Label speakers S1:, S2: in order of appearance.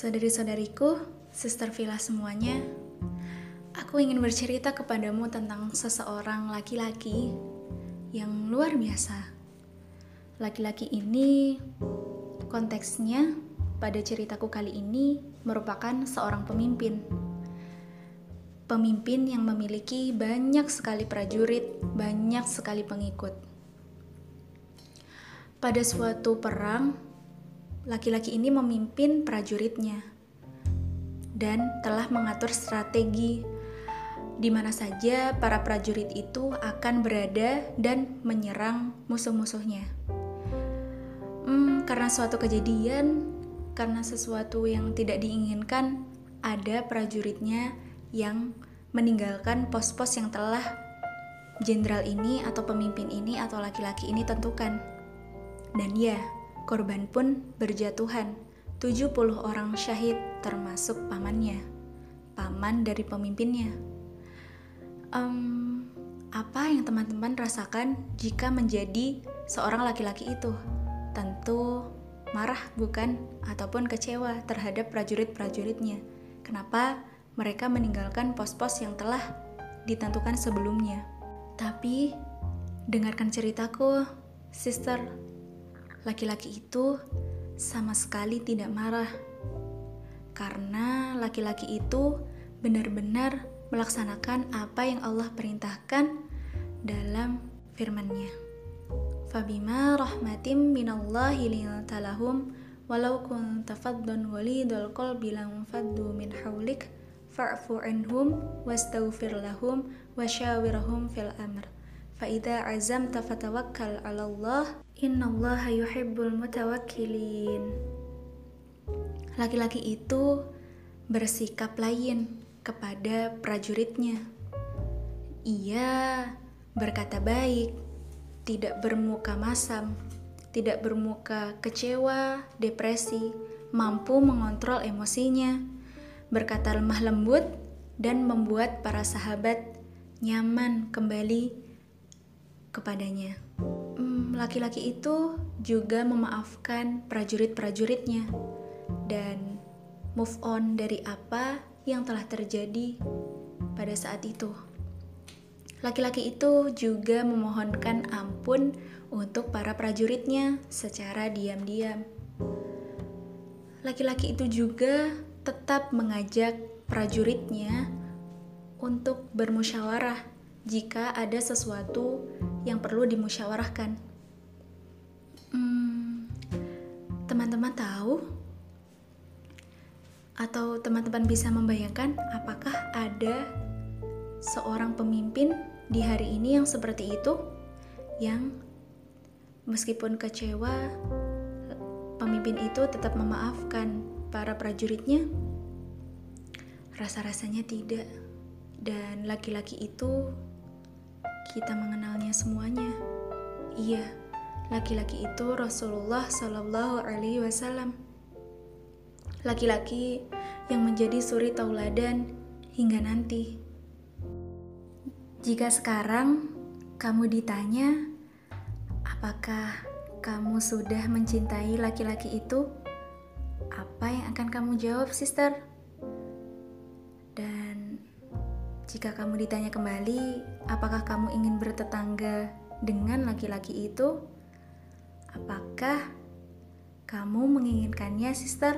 S1: Saudari-saudariku, Sister Villa semuanya, aku ingin bercerita kepadamu tentang seseorang laki-laki yang luar biasa. Laki-laki ini konteksnya pada ceritaku kali ini merupakan seorang pemimpin. Pemimpin yang memiliki banyak sekali prajurit, banyak sekali pengikut. Pada suatu perang, laki-laki ini memimpin prajuritnya dan telah mengatur strategi di mana saja para prajurit itu akan berada dan menyerang musuh-musuhnya. Hmm, karena suatu kejadian, karena sesuatu yang tidak diinginkan, ada prajuritnya yang meninggalkan pos-pos yang telah jenderal ini atau pemimpin ini atau laki-laki ini tentukan. Dan ya, Korban pun berjatuhan, 70 orang syahid termasuk pamannya, paman dari pemimpinnya. Um, apa yang teman-teman rasakan jika menjadi seorang laki-laki itu? Tentu marah bukan? Ataupun kecewa terhadap prajurit-prajuritnya. Kenapa mereka meninggalkan pos-pos yang telah ditentukan sebelumnya? Tapi, dengarkan ceritaku, sister laki-laki itu sama sekali tidak marah karena laki-laki itu benar-benar melaksanakan apa yang Allah perintahkan dalam firman-Nya. Fabima rahmatim minallahi lintalahum walau kunta faddan walidul qalbi lam faddu min hawlik fa'fu anhum wastaghfir lahum wasyawirhum fil amr. Fa'idha azamta fatawakkal 'ala Allah Innallaha yuhibbul. Laki-laki itu bersikap lain kepada prajuritnya. Ia berkata baik, tidak bermuka masam, tidak bermuka kecewa, depresi, mampu mengontrol emosinya, berkata lemah lembut, dan membuat para sahabat nyaman kembali kepadanya laki-laki itu juga memaafkan prajurit-prajuritnya dan move on dari apa yang telah terjadi pada saat itu. Laki-laki itu juga memohonkan ampun untuk para prajuritnya secara diam-diam. Laki-laki itu juga tetap mengajak prajuritnya untuk bermusyawarah jika ada sesuatu yang perlu dimusyawarahkan. Teman-teman tahu atau teman-teman bisa membayangkan apakah ada seorang pemimpin di hari ini yang seperti itu yang meskipun kecewa pemimpin itu tetap memaafkan para prajuritnya? Rasa-rasanya tidak. Dan laki-laki itu kita mengenalnya semuanya. Iya, Laki-laki itu Rasulullah Shallallahu Alaihi Wasallam. Laki-laki yang menjadi suri tauladan hingga nanti. Jika sekarang kamu ditanya, apakah kamu sudah mencintai laki-laki itu? Apa yang akan kamu jawab, sister? Jika kamu ditanya kembali, apakah kamu ingin bertetangga dengan laki-laki itu? Apakah kamu menginginkannya, sister?